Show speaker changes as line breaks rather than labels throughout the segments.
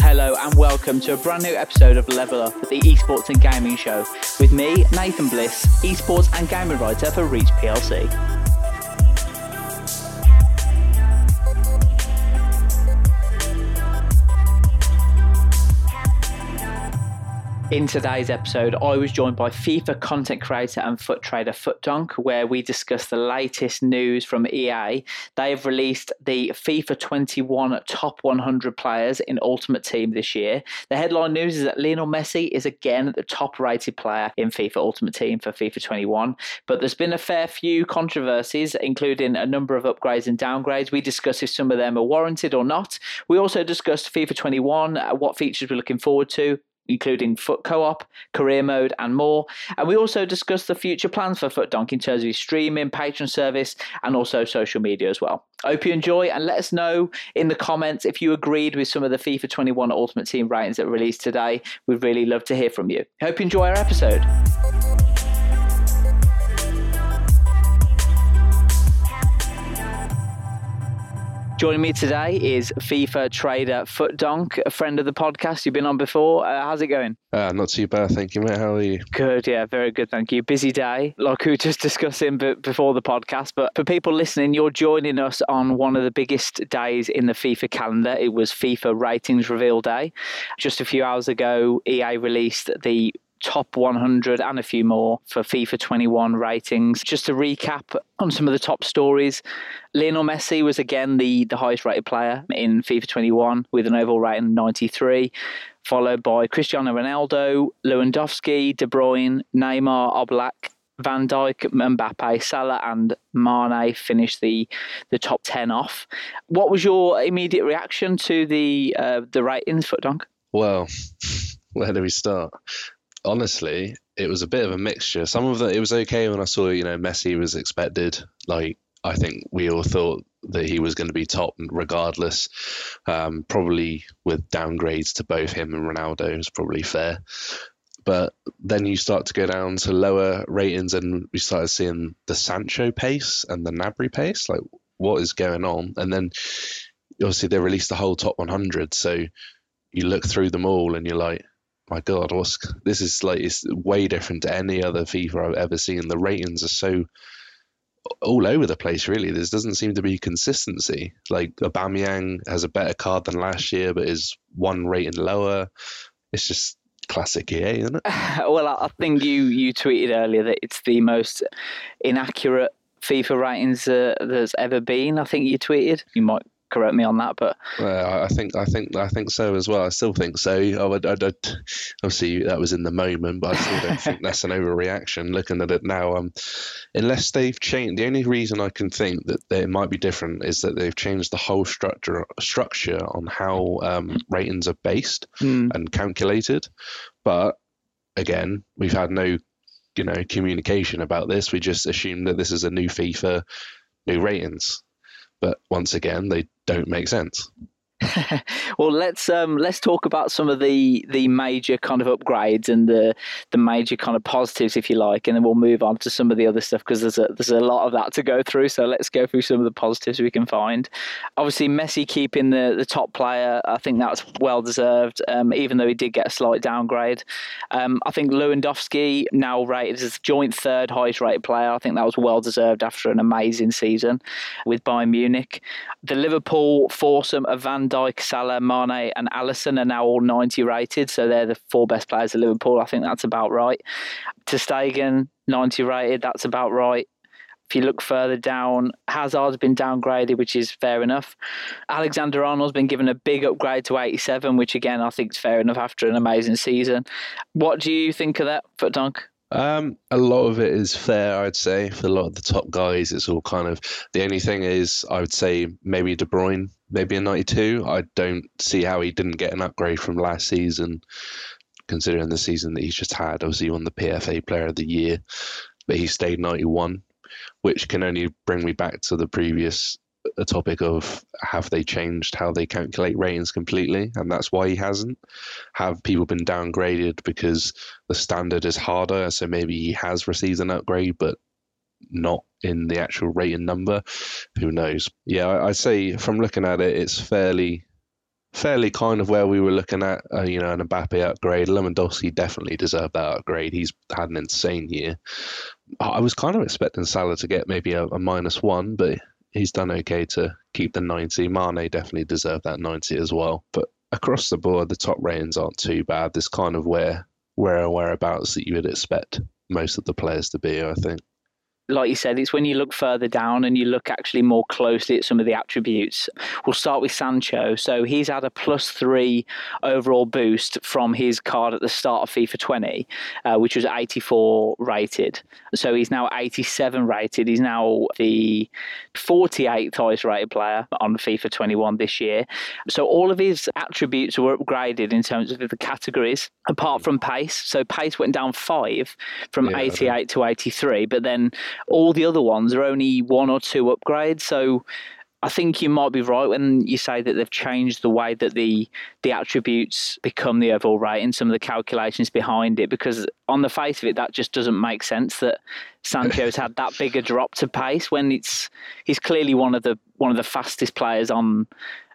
Hello and welcome to a brand new episode of Level Up, the esports and gaming show, with me, Nathan Bliss, esports and gaming writer for Reach PLC. In today's episode, I was joined by FIFA content creator and FUT trader FUTDonk, where we discuss the latest news from EA. They have released the FIFA 21 top 100 players in Ultimate Team this year. The headline news is that Lionel Messi is again the top rated player in FIFA Ultimate Team for FIFA 21. But there's been a fair few controversies, including a number of upgrades and downgrades. We discuss if some of them are warranted or not. We also discussed FIFA 21, uh, what features we're looking forward to, including FUT Co-op, career mode, and more. And we also discussed the future plans for Foot FUTDonk in terms of streaming, patron service, and also social media as well. I hope you enjoy and let us know in the comments if you agreed with some of the FIFA 21 Ultimate Team ratings that were released today. We'd really love to hear from you. Hope you enjoy our episode. Joining me today is FIFA trader FUTDonk, a friend of the podcast. You've been on before. Uh, how's it going?
Uh, not too bad, thank you, mate. How are you?
Good, yeah, very good, thank you. Busy day, like we were just discussing before the podcast. But for people listening, you're joining us on one of the biggest days in the FIFA calendar. It was FIFA Ratings Reveal Day. Just a few hours ago, EA released the top 100 and a few more for FIFA 21 ratings. Just to recap on some of the top stories, Lionel Messi was again the, the highest rated player in FIFA 21 with an overall rating of 93, followed by Cristiano Ronaldo, Lewandowski, De Bruyne, Neymar, Oblak, Van Dijk, Mbappe, Salah, and Mane finished the the top ten off. What was your immediate reaction to the uh, the ratings, FUTDonk?
Well, where do we start? Honestly, it was a bit of a mixture. Some of it, it was okay when I saw, you know, Messi was expected. Like, I think we all thought that he was going to be top regardless. Um, probably with downgrades to both him and Ronaldo is probably fair. But then you start to go down to lower ratings, and we started seeing the Sancho pace and the Gnabry pace. Like, what is going on? And then obviously they released the whole top 100. So you look through them all, and you're like, my god, what's this is like it's way different to any other FIFA I've ever seen. The ratings are so all over the place. Really, there doesn't seem to be consistency. Like Aubameyang has a better card than last year, but is one rating lower. It's just classic EA, isn't it?
well, I think you you tweeted earlier that it's the most inaccurate FIFA ratings uh, there's ever been. I think you tweeted. You might correct me on that, but
well, I think I think I think so as well. I still think so. I would, I'd, I'd, obviously that was in the moment, but I still don't think that's an overreaction. Looking at it now, um, unless they've changed, the only reason I can think that it might be different is that they've changed the whole structure structure on how um, ratings are based mm. and calculated. But again, we've had no you know communication about this. We just assume that this is a new FIFA, new ratings but once again, they don't make sense.
well, let's um, let's talk about some of the the major kind of upgrades and the the major kind of positives, if you like, and then we'll move on to some of the other stuff because there's a there's a lot of that to go through. So let's go through some of the positives we can find. Obviously, Messi keeping the the top player, I think that's well deserved, um, even though he did get a slight downgrade. Um, I think Lewandowski now rated as joint third highest rated player. I think that was well deserved after an amazing season with Bayern Munich. The Liverpool foursome of Van Dijk, Salah, Mane, and Alisson are now all 90 rated, so they're the four best players of Liverpool. I think that's about right. Ter Stegen, 90 rated, that's about right. If you look further down, Hazard's been downgraded, which is fair enough. Alexander Arnold's been given a big upgrade to 87, which again I think is fair enough after an amazing season. What do you think of that, FUTDonk?
Um, a lot of it is fair, I'd say. For a lot of the top guys, it's all kind of the only thing is I would say maybe De Bruyne, maybe a 92. I don't see how he didn't get an upgrade from last season, considering the season that he's just had. Obviously, he won the PFA Player of the Year, but he stayed 91, which can only bring me back to the previous a topic of have they changed how they calculate ratings completely, and that's why he hasn't. Have people been downgraded because the standard is harder, so maybe he has received an upgrade, but not in the actual rating number. Who knows? Yeah, I, would say from looking at it, it's fairly fairly kind of where we were looking at, uh, you know, an Mbappe upgrade. Lewandowski definitely deserved that upgrade. He's had an insane year. I was kind of expecting Salah to get maybe a, a minus one, but he's done okay to keep the 90. Mane definitely deserved that 90 as well. But across the board, the top ratings aren't too bad. This kind of where where whereabouts that you would expect most of the players to be, I think
like you said, it's when you look further down and you look actually more closely at some of the attributes. We'll start with Sancho. So he's had a plus three overall boost from his card at the start of FIFA 20, uh, which was 84 rated. So he's now 87 rated. He's now the 48th highest rated player on FIFA 21 this year. So all of his attributes were upgraded in terms of the categories, apart from pace. So pace went down five from yeah, 88 to 83, but then all the other ones are only one or two upgrades. So I think you might be right when you say that they've changed the way that the the attributes become the overall rating, some of the calculations behind it, because on the face of it, that just doesn't make sense that Sancho's had that big a drop to pace when it's he's clearly one of the one of the fastest players on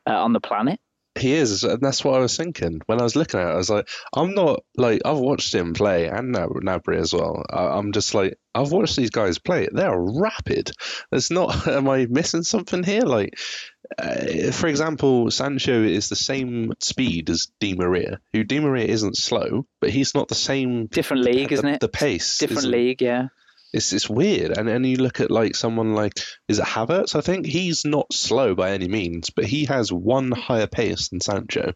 uh, on the planet.
He is, and that's what I was thinking when I was looking at it. I was like, I'm not like I've watched him play and Gnabry as well. I, am just like I've watched these guys play. They are rapid. It's not. Am I missing something here? Like, uh, for example, Sancho is the same speed as Di Maria, who Di Maria isn't slow, but he's not the same.
Different league,
the,
isn't it?
The pace.
Different league, yeah.
It's it's weird, and and you look at like someone like is it Havertz? I think he's not slow by any means, but he has one higher pace than Sancho.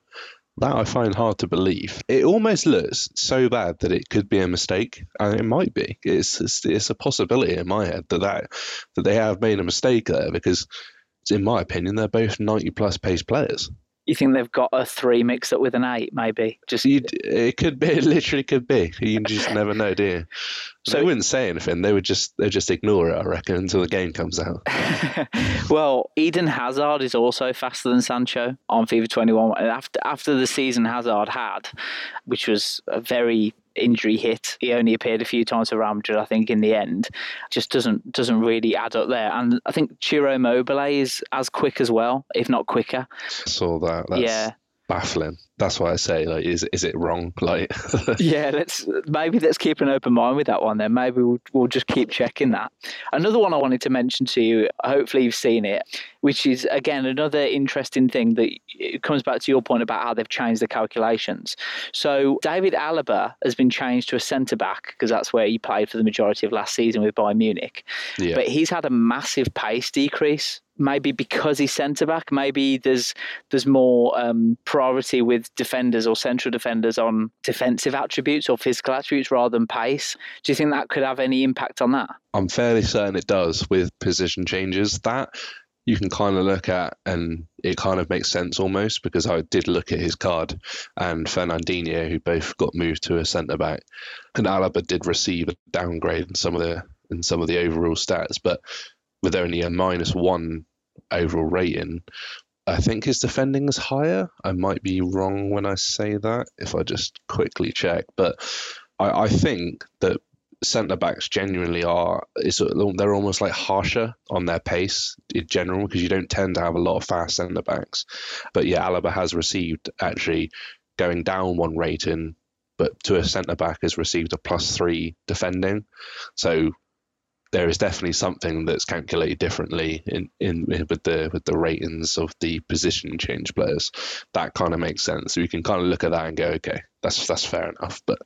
That I find hard to believe. It almost looks so bad that it could be a mistake, and it might be. It's it's, it's a possibility in my head that, that that they have made a mistake there because, in my opinion, they're both ninety plus pace players
you think they've got a three mixed up with an eight, maybe?
Just You'd, it could be. It literally could be. You just never know, do you? So they wouldn't say anything. They would just they just ignore it. I reckon until the game comes out.
well, Eden Hazard is also faster than Sancho on FIFA 21. After after the season Hazard had, which was a very injury hit. He only appeared a few times for Madrid, I think, in the end. Just doesn't doesn't really add up there. And I think Ciro Immobile is as quick as well, if not quicker.
Saw that. That's yeah. Baffling. That's why I say like is is it wrong? Like
yeah let's maybe let's keep an open mind with that one then. Maybe we'll, we'll just keep checking that. Another one I wanted to mention to you hopefully you've seen it which is again another interesting thing that it comes back to your point about how they've changed the calculations. So David Alaba has been changed to a centre back because that's where he played for the majority of last season with Bayern Munich. Yeah. but he's had a massive pace decrease maybe because he's centre back, maybe there's there's more um, priority with defenders or central defenders on defensive attributes or physical attributes rather than pace. Do you think that could have any impact on that?
I'm fairly certain it does with position changes. That you can kind of look at and it kind of makes sense almost because I did look at his card and Fernandinho, who both got moved to a centre back, and Alaba did receive a downgrade in some of the in some of the overall stats, but with only a minus one overall rating, I think his defending is higher. I might be wrong when I say that if I just quickly check, but I, I think that centre backs genuinely are they're almost like harsher on their pace in general because you don't tend to have a lot of fast centre backs. But yeah, Alaba has received actually going down one rating, but to a centre back has received a plus three defending. So there is definitely something that's calculated differently in, in with the with the ratings of the position change players. That kind of makes sense. So you can kind of look at that and go, okay, that's that's fair enough. But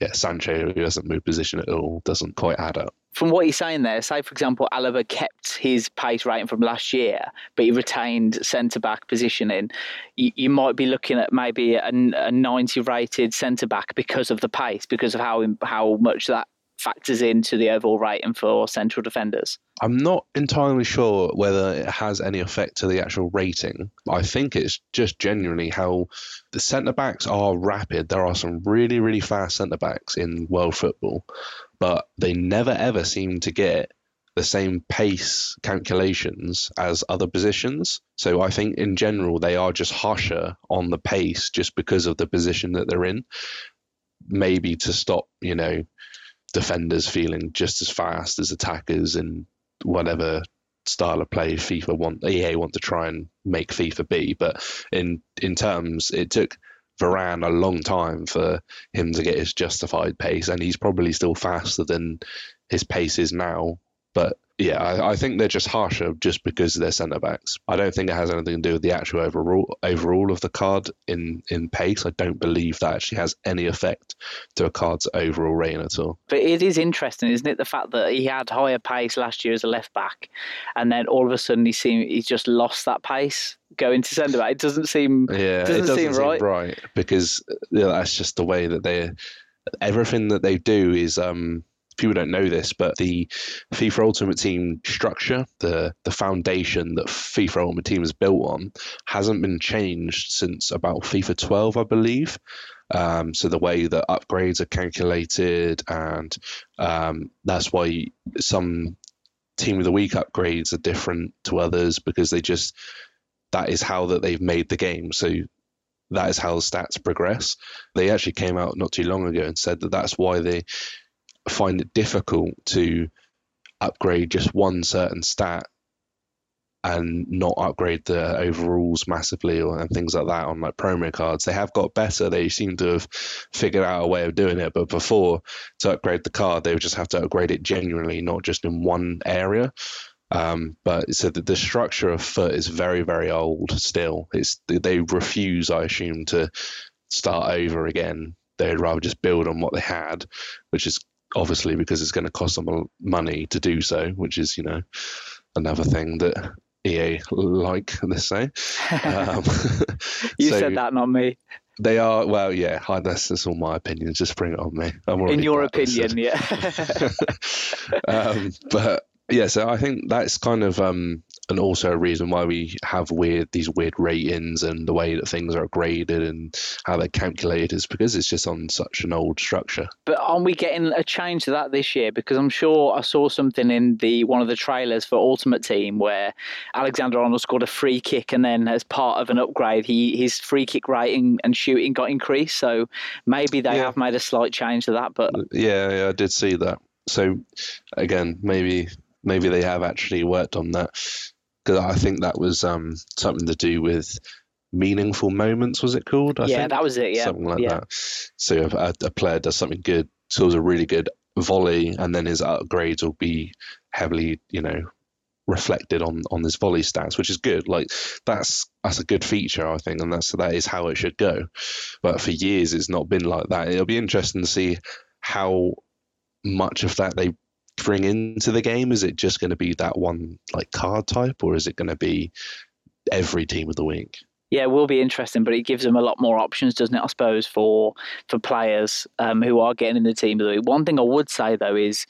yeah, Sancho who hasn't moved position at all doesn't quite add up.
From what you're saying there, say for example, Alaba kept his pace rating from last year, but he retained centre back positioning. You, you, might be looking at maybe a, a 90 rated centre back because of the pace, because of how how much that factors into the overall rating for central defenders?
I'm not entirely sure whether it has any effect to the actual rating. I think it's just genuinely how the centre backs are rapid. There are some really, really fast centre backs in world football, but they never ever seem to get the same pace calculations as other positions. So I think in general they are just harsher on the pace just because of the position that they're in. Maybe to stop, you know, defenders feeling just as fast as attackers and whatever style of play FIFA want EA want to try and make FIFA be. But in in terms, it took Varane a long time for him to get his justified pace, and he's probably still faster than his pace is now. But yeah, I, I, think they're just harsher just because they're centre backs. I don't think it has anything to do with the actual overall overall of the card in in pace. I don't believe that actually has any effect to a card's overall rating at all.
But it is interesting, isn't it? The fact that he had higher pace last year as a left back, and then all of a sudden he seemed he's just lost that pace going to centre back. It doesn't seem
yeah,
doesn't,
it doesn't
seem,
seem
right.
right because yeah, that's just the way that they everything that they do is um people don't know this, but the FIFA Ultimate Team structure, the the foundation that FIFA Ultimate Team is built on, hasn't been changed since about FIFA 12, I believe. Um, so the way that upgrades are calculated, and um, that's why some Team of the Week upgrades are different to others because they just that is how that they've made the game. So that is how the stats progress. They actually came out not too long ago and said that that's why they find it difficult to upgrade just one certain stat and not upgrade the overalls massively or and things like that on like promo cards. They have got better. They seem to have figured out a way of doing it. But before to upgrade the card, they would just have to upgrade it genuinely, not just in one area. Um, but so the, the structure of FUT is very, very old still. It's they refuse, I assume, to start over again. They'd rather just build on what they had, which is obviously because it's going to cost them money to do so, which is you know another thing that EA like let's say. Um,
you so said that, not me.
They are well, yeah. That's, that's all my opinions. Just bring it on me.
I'm In your opinion, yeah.
um, but yeah, so I think that's kind of um, and also a reason why we have weird these weird ratings and the way that things are graded and how they're calculated is because it's just on such an old structure.
But aren't we getting a change to that this year? Because I'm sure I saw something in the one of the trailers for Ultimate Team where Alexander Arnold scored a free kick and then as part of an upgrade, he his free kick rating and shooting got increased. So maybe they yeah. have made a slight change to that. But
yeah, yeah, I did see that. So again, maybe maybe they have actually worked on that because I think that was um, something to do with meaningful moments. Was it called? I
yeah,
think?
that was it. Yeah,
something like
yeah.
that. So if a, a, player does something good, scores a really good volley, and then his upgrades will be heavily, you know, reflected on on his volley stats, which is good. Like that's that's a good feature, I think, and that's that is how it should go. But for years, it's not been like that. It'll be interesting to see how much of that they bring into the game? Is it just going to be that one like card type, or is it going to be every team of the week?
Yeah, it will be interesting, but it gives them a lot more options, doesn't it? I suppose for for players um, who are getting in the team of the week. One thing I would say though is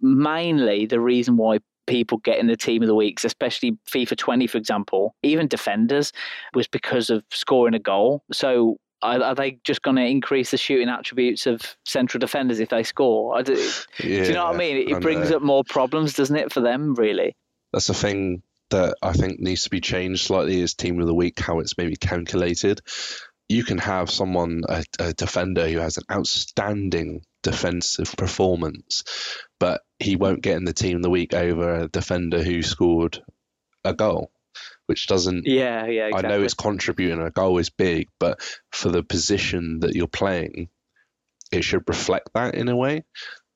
mainly the reason why people get in the team of the weeks, especially FIFA 20, for example, even defenders, was because of scoring a goal. So are, are they just going to increase the shooting attributes of central defenders if they score? Do, yeah, do, you know what I mean? It, it brings up more problems, doesn't it, for them, really?
That's the thing that I think needs to be changed slightly is team of the week, how it's maybe calculated. You can have someone, a, a defender who has an outstanding defensive performance, but he won't get in the team of the week over a defender who scored a goal which doesn't.
Yeah, yeah. Exactly.
I know it's contributing. A goal is big, but for the position that you're playing, it should reflect that in a way.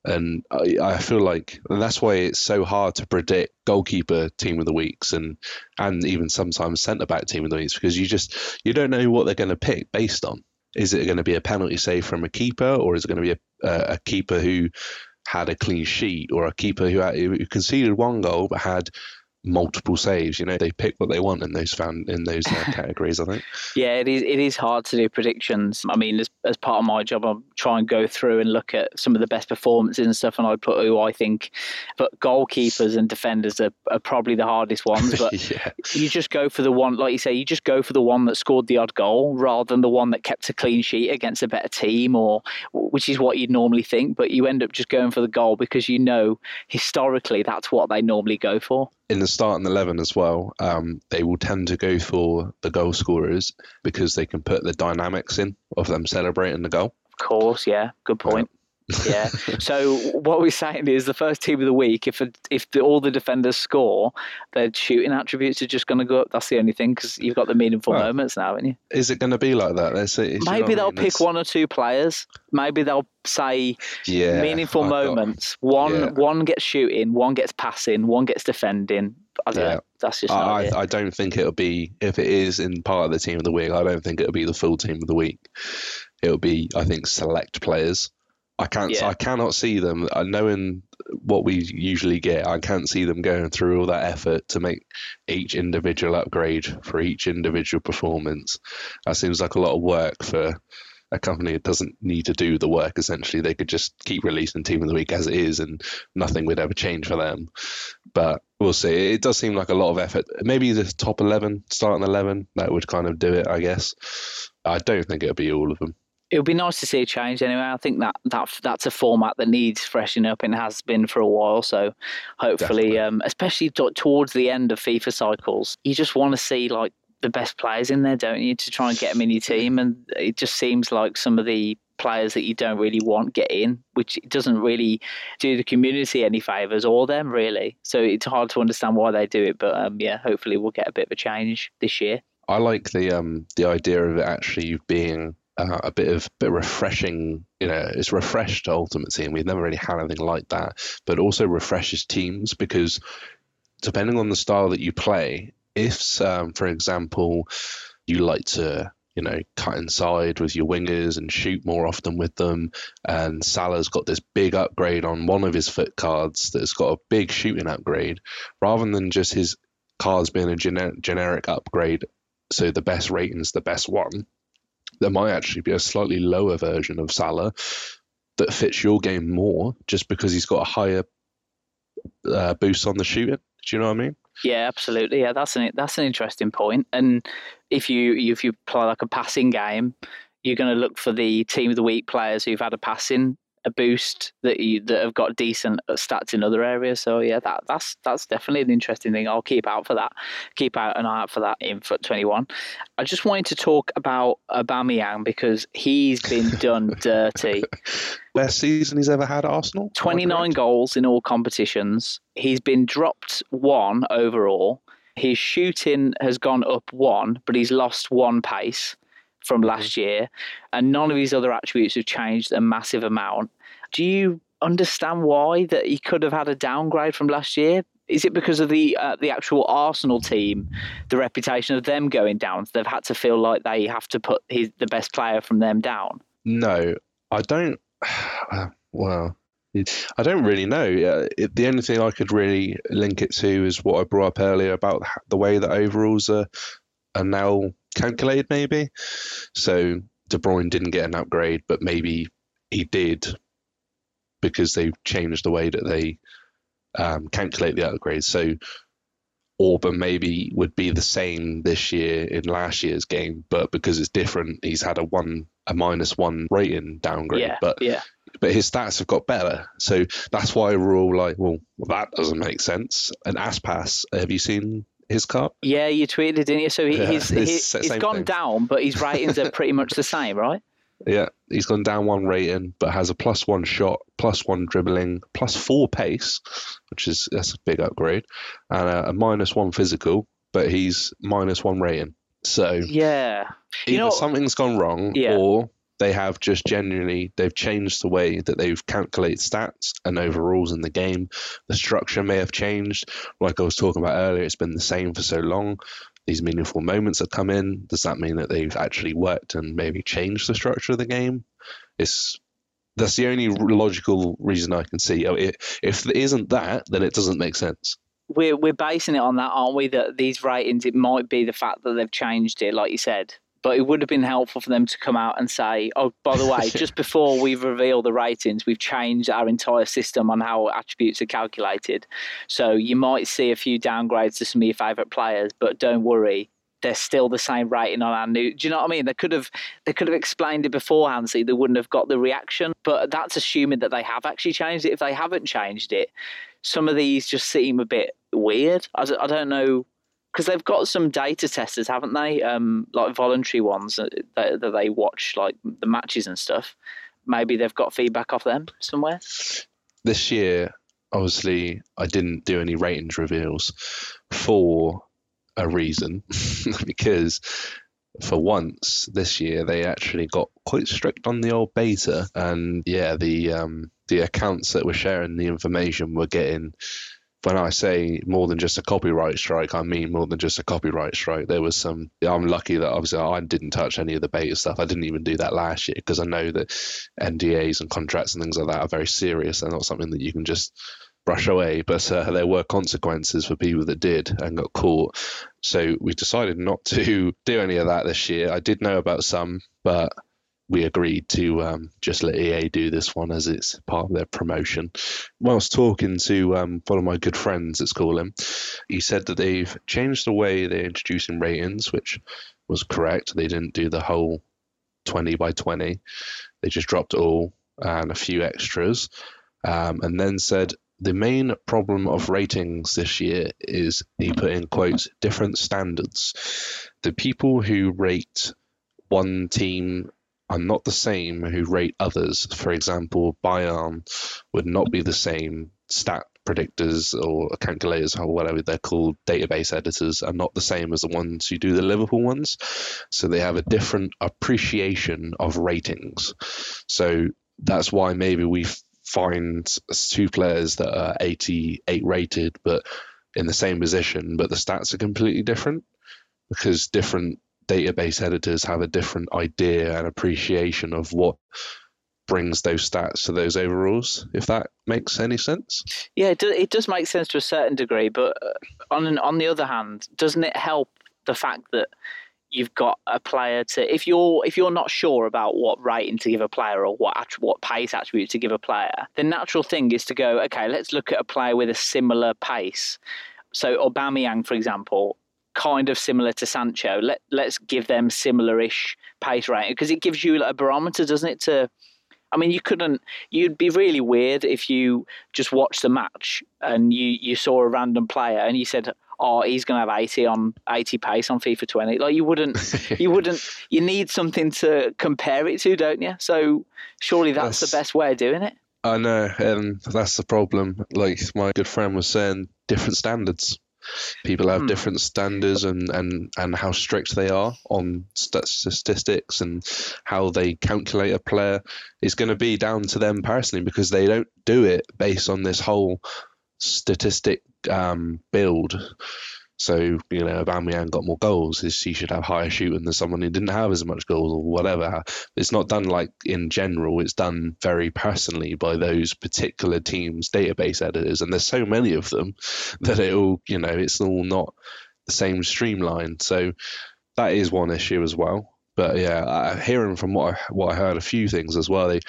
And I, I feel like that's why it's so hard to predict goalkeeper team of the weeks and and even sometimes centre back team of the weeks because you just you don't know what they're going to pick based on. Is it going to be a penalty save from a keeper, or is it going to be a, a keeper who had a clean sheet, or a keeper who, had, who conceded one goal but had multiple saves. You know, they pick what they want in those found in those uh, categories. I think.
Yeah, it is. It is hard to do predictions. I mean, as, as part of my job, I try and go through and look at some of the best performances and stuff, and I put who I think. But goalkeepers and defenders are, are probably the hardest ones. But
yeah.
you just go for the one, like you say, you just go for the one that scored the odd goal rather than the one that kept a clean sheet against a better team, or which is what you'd normally think. But you end up just going for the goal because you know historically that's what they normally go for
in the starting 11 as well, um, they will tend to go for the goal scorers because they can put the dynamics in of them celebrating the goal.
Of course, yeah, good point. Yeah. So what we're saying is the first team of the week, if if the, all the defenders score, their shooting attributes are just going to go up. That's the only thing because you've got the meaningful well, moments now, haven't you?
Is it going to be like that? Let's.
Maybe they'll I mean? pick it's... one or two players. Maybe they'll say yeah, meaningful I moments. Got... One yeah. one gets shooting, one gets passing, one gets defending. I don't yeah. know. That's just
I, I don't think it'll be if it is in part of the team of the week. I don't think it'll be the full team of the week. It'll be I think select players I can't. Yeah. I cannot see them uh, knowing what we usually get. I can't see them going through all that effort to make each individual upgrade for each individual performance. That seems like a lot of work for a company that doesn't need to do the work. Essentially, they could just keep releasing Team of the Week as it is, and nothing would ever change for them. But we'll see. It does seem like a lot of effort. Maybe the top eleven, starting eleven, that would kind of do it. I guess. I don't think it'll be all of them
it would be nice to see a change anyway. I think that, that that's a format that needs freshening up and has been for a while. So hopefully, um, especially t- towards the end of FIFA cycles, you just want to see like the best players in there, don't you, to try and get them in your team? And it just seems like some of the players that you don't really want get in, which doesn't really do the community any favors or them really. So it's hard to understand why they do it. But um, yeah, hopefully we'll get a bit of a change this year.
I like the um the idea of it actually being uh, a bit of bit refreshing. You know, it's refreshed Ultimate and We've never really had anything like that, but also refreshes teams because depending on the style that you play, if, um, for example, you like to you know, cut inside with your wingers and shoot more often with them. And Salah's got this big upgrade on one of his FUT cards that's got a big shooting upgrade, rather than just his cards being a gener- generic upgrade. So the best rating's the best one there might actually be a slightly lower version of Salah that fits your game more just because he's got a higher uh, boost on the shooting. Do you know what I mean?
Yeah, absolutely. Yeah, that's an that's an interesting point. And if you if you play like a passing game, you're going to look for the team of the week players who've had a passing a boost that you that have got decent uh, stats in other areas. So yeah, that that's that's definitely an interesting thing. I'll keep out for that. Keep out an eye out for that in FUT 21. I just wanted to talk about Aubameyang because he's been done dirty.
Best season he's ever had at Arsenal.
29 goals in all competitions. He's been dropped one overall. His shooting has gone up one, but he's lost one pace from last year, and none of his other attributes have changed a massive amount. Do you understand why that he could have had a downgrade from last year? Is it because of the uh, the actual Arsenal team, the reputation of them going down? So they've had to feel like they have to put his, the best player from them down.
No, I don't. well, I don't really know. It, the only thing I could really link it to is what I brought up earlier about the way that overalls are are now calculated. Maybe so. De Bruyne didn't get an upgrade, but maybe he did because they've changed the way that they um, calculate the upgrades. So Auba maybe would be the same this year in last year's game, but because it's different, he's had a one a minus one rating downgrade.
Yeah,
but
yeah.
But his stats have got better, so that's why we're all like, well, that doesn't make sense. And Aspas, have you seen his card?
Yeah, you tweeted, didn't you? So he, yeah, he's he's, he's gone thing. down, but his ratings are pretty much the same, right?
Yeah, he's gone down one rating, but has a plus one shot, plus one dribbling, plus four pace, which is that's a big upgrade, and a, a minus one physical, but he's minus one rating. So
yeah,
either you know, something's gone wrong, yeah. or they have just genuinely they've changed the way that they've calculated stats and overalls in the game. The structure may have changed. Like I was talking about earlier, it's been the same for so long these meaningful moments have come in, does that mean that they've actually worked and maybe changed the structure of the game? It's that's the only logical reason I can see. Oh, if it isn't that, then it doesn't make sense.
we're we're basing it on that, aren't we? That these ratings, it might be the fact that they've changed it, like you said. But it would have been helpful for them to come out and say, "Oh, by the way, just before we reveal the ratings, we've changed our entire system on how attributes are calculated. So you might see a few downgrades to some of your favourite players, but don't worry, they're still the same rating on our new. Do you know what I mean? They could have they could have explained it beforehand, so they wouldn't have got the reaction. But that's assuming that they have actually changed it. If they haven't changed it, some of these just seem a bit weird. I, I don't know because they've got some data testers, haven't they? Um, like voluntary ones that, that they watch, like the matches and stuff. Maybe they've got feedback off them somewhere.
This year, obviously, I didn't do any ratings reveals for a reason because for once this year they actually got quite strict on the old beta and yeah the um the accounts that were sharing the information were getting when I say more than just a copyright strike, I mean more than just a copyright strike. There was some. I'm lucky that obviously I didn't touch any of the beta stuff. I didn't even do that last year because I know that NDAs and contracts and things like that are very serious. They're not something that you can just brush away, but uh, there were consequences for people that did and got caught. So we decided not to do any of that this year. I did know about some, but we agreed to um, just let EA do this one as it's part of their promotion. Whilst talking to um, one of my good friends at Schooling, he said that they've changed the way they're introducing ratings, which was correct. They didn't do the whole 20 by 20, they just dropped all and a few extras. Um, and then said the main problem of ratings this year is he put in quotes different standards. The people who rate one team are not the same who rate others. For example, Bayern would not be the same. Stat predictors or calculators or whatever they're called, database editors, are not the same as the ones who do the Liverpool ones. So they have a different appreciation of ratings. So that's why maybe we find two players that are 88 rated but in the same position, but the stats are completely different because different database editors have a different idea and appreciation of what brings those stats to those overalls. If that makes any sense.
Yeah, it does, it does make sense to a certain degree, but uh, on on the other hand, doesn't it help the fact that you've got a player to if you're if you're not sure about what rating to give a player or what what pace attribute to give a player, the natural thing is to go, okay, let's look at a player with a similar pace. So Aubameyang, for example, kind of similar to Sancho. Let let's give them similar-ish pace rating because it gives you a barometer, doesn't it? To I mean, you couldn't. You'd be really weird if you just watched the match and you you saw a random player and you said, oh, he's going to have 80 on 80 pace on FIFA 20. Like you wouldn't, you wouldn't, you need something to compare it to, don't you? So surely that's, that's the best way of doing it.
I know, and that's the problem. Like my good friend was saying, different standards. People have hmm. different standards and, and, and how strict they are on statistics and how they calculate a player is going to be down to them personally because they don't do it based on this whole statistic um, build. So, you know, Aubameyang got more goals. He should have higher shooting than someone who didn't have as much goals or whatever. It's not done like in general. It's done very personally by those particular teams' database editors. And there's so many of them that it all, you know, it's all not the same streamline. So that is one issue as well. But yeah, hearing from what I, what I heard, a few things as well. They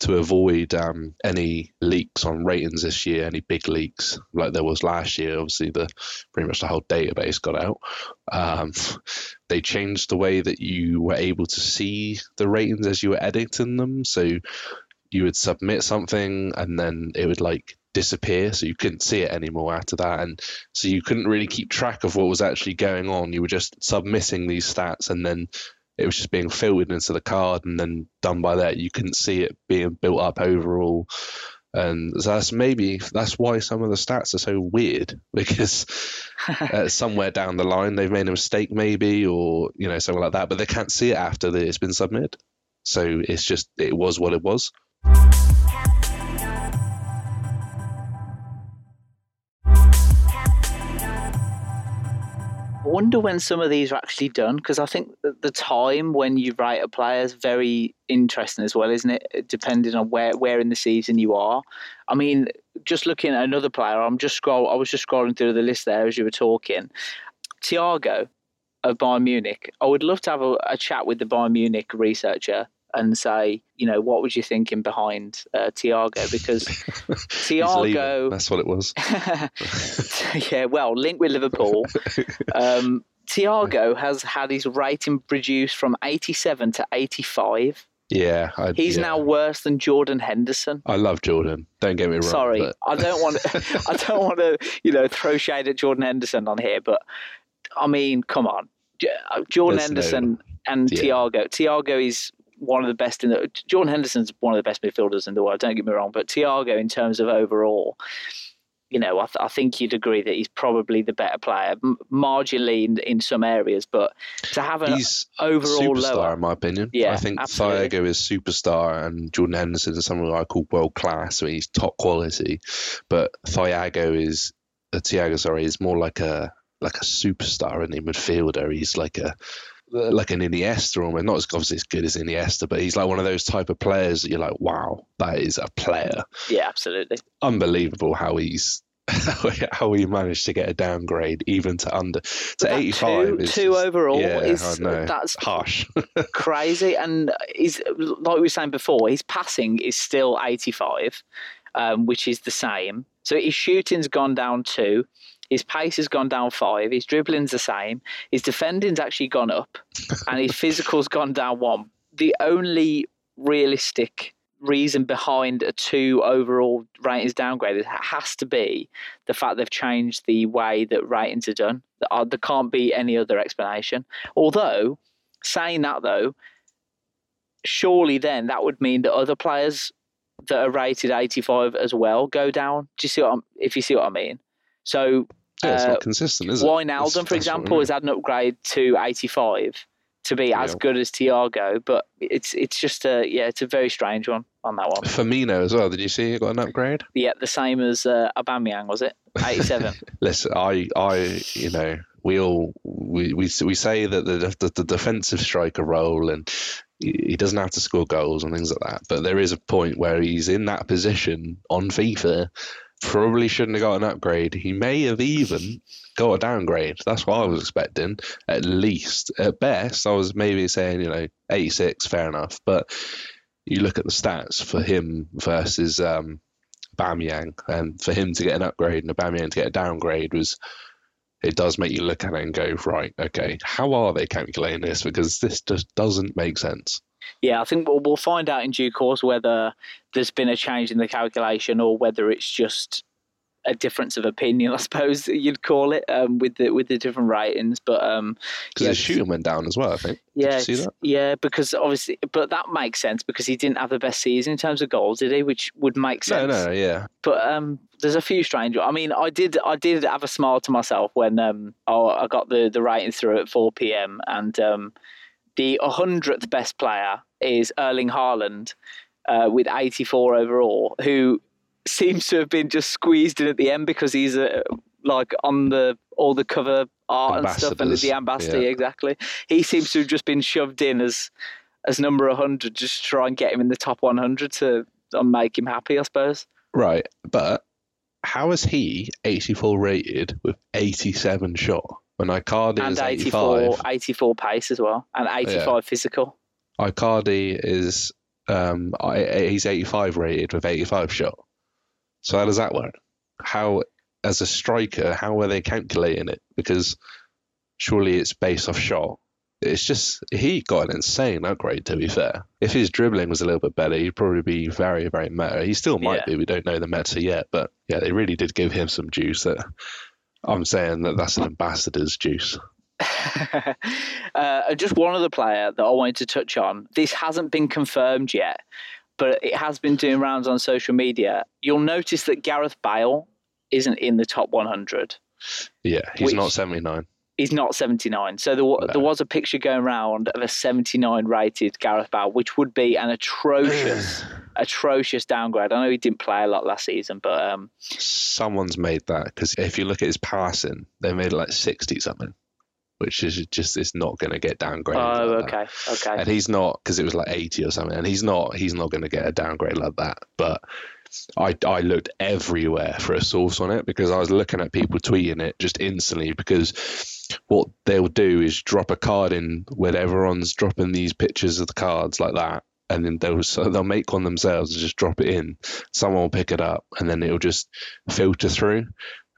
to avoid um, any leaks on ratings this year, any big leaks like there was last year. Obviously, the pretty much the whole database got out. Um, they changed the way that you were able to see the ratings as you were editing them. So you would submit something and then it would like disappear so you couldn't see it anymore after that and so you couldn't really keep track of what was actually going on you were just submitting these stats and then it was just being filtered into the card and then done by that. You couldn't see it being built up overall. And that's maybe that's why some of the stats are so weird because uh, somewhere down the line they've made a mistake maybe or you know something like that, but they can't see it after it's been submitted. So it's just it was what it was.
Wonder when some of these are actually done because I think the time when you write a player is very interesting as well, isn't it? Depending on where where in the season you are. I mean, just looking at another player, I'm just scroll. I was just scrolling through the list there as you were talking. Thiago of Bayern Munich. I would love to have a, a chat with the Bayern Munich researcher and say, you know, what was you thinking behind uh, Thiago? Because Tiago.
That's what it was.
yeah, well, linked with Liverpool. Um, Thiago has had his rating reduced from 87 to 85.
Yeah,
I, he's
yeah.
now worse than Jordan Henderson.
I love Jordan. Don't get me wrong.
Sorry,
but...
I don't want. I don't want to, you know, throw shade at Jordan Henderson on here, but I mean, come on, uh, Jordan There's Henderson no... and yeah. Tiago. Thiago is one of the best in the. Jordan Henderson's one of the best midfielders in the world. Don't get me wrong, but Thiago, in terms of overall, you know, I, th- I, think you'd agree that he's probably the better player, m- marginally in, in, some areas, but to have an he's overall
superstar,
lower,
in my opinion.
Yeah,
I think
absolutely.
Thiago is superstar, and Jordan Henderson is someone I call world class. I mean, he's top quality, but Thiago is uh, Thiago. Sorry, is more like a like a superstar in the midfielder. He's like a like an Iniesta almost. Not as obviously as good as Iniesta, but he's like one of those type of players that you're like, wow, that is a player.
Yeah, absolutely.
Unbelievable how he's how he managed to get a downgrade even to under to 85
two,
is
two overall
yeah,
is that's
harsh
crazy and he's like we were saying before his passing is still 85 um, which is the same so his shooting's gone down two his pace has gone down five. His dribbling's the same. His defending's actually gone up, and his physical's gone down one. The only realistic reason behind a two overall ratings downgraded has to be the fact they've changed the way that ratings are done. There can't be any other explanation. Although, saying that though, surely then that would mean that other players that are rated 85 as well go down. Do you see what I'm, if you see what I mean? So
yeah, it's uh, not consistent, is
it? Wijnaldum, for example, has had an upgrade to 85 to be as yeah. good as Thiago, but it's it's just a yeah, it's a very strange one on that one.
Firmino as well. Did you see he got an upgrade?
Yeah, the same as uh, Aubameyang, was it? 87.
Listen, I I you know we all we we, we say that the, the the defensive striker role and he doesn't have to score goals and things like that, but there is a point where he's in that position on FIFA probably shouldn't have got an upgrade. He may have even got a downgrade. That's what I was expecting, at least. At best, I was maybe saying, you know, 86, fair enough. But you look at the stats for him versus um, Bamyang, and for him to get an upgrade and Bamyang to get a downgrade was. It does make you look at it and go, right, okay, how are they calculating this? Because this just doesn't make sense
yeah, I think we'll, we'll find out in due course whether there's been a change in the calculation or whether it's just a difference of opinion, I suppose you'd call it, um, with the with the different ratings. But um,
because yeah, the shooting went down as well, I think.
Yeah, yeah, because obviously, but that makes sense because he didn't have the best season in terms of goals, did he? Which would make sense.
No, no, yeah.
But um, there's a few strange. I mean, I did, I did have a smile to myself when um, I got the the ratings through at 4 p.m. and um the 100th best player is Erling Haaland uh, with 84 overall, who seems to have been just squeezed in at the end because he's uh, like on the all the cover art and stuff and the ambassador yeah. exactly. He seems to have just been shoved in as as number 100 just to try and get him in the top 100 to make him happy, I suppose.
Right, but how is he 84 rated with 87 shot? When Icardi
and
is
84, 84 pace as well, and 85 yeah. physical.
Icardi is um, he's 85 rated with 85 shot. So how does that work? How, as a striker, how are they calculating it? Because surely it's based off shot. It's just he got an insane upgrade. To be fair, if his dribbling was a little bit better, he'd probably be very, very meta. He still might yeah. be. We don't know the meta yet, but yeah, they really did give him some juice. That I'm saying that that's an ambassador's juice.
uh, just one other player that I wanted to touch on. This hasn't been confirmed yet, but it has been doing rounds on social media. You'll notice that Gareth Bale isn't in the top 100.
Yeah, he's not 79
he's not 79. So there, no. there was a picture going around of a 79 rated Gareth Bale, which would be an atrocious, atrocious downgrade. I know he didn't play a lot last season, but um,
someone's made that because if you look at his passing, they made it like 60 something. Which is just it's not going to get downgraded.
Oh,
like
okay,
that.
okay.
And he's not because it was like eighty or something, and he's not he's not going to get a downgrade like that. But I, I looked everywhere for a source on it because I was looking at people tweeting it just instantly because what they'll do is drop a card in where everyone's dropping these pictures of the cards like that and then they'll they'll make one themselves and just drop it in. Someone will pick it up, and then it'll just filter through,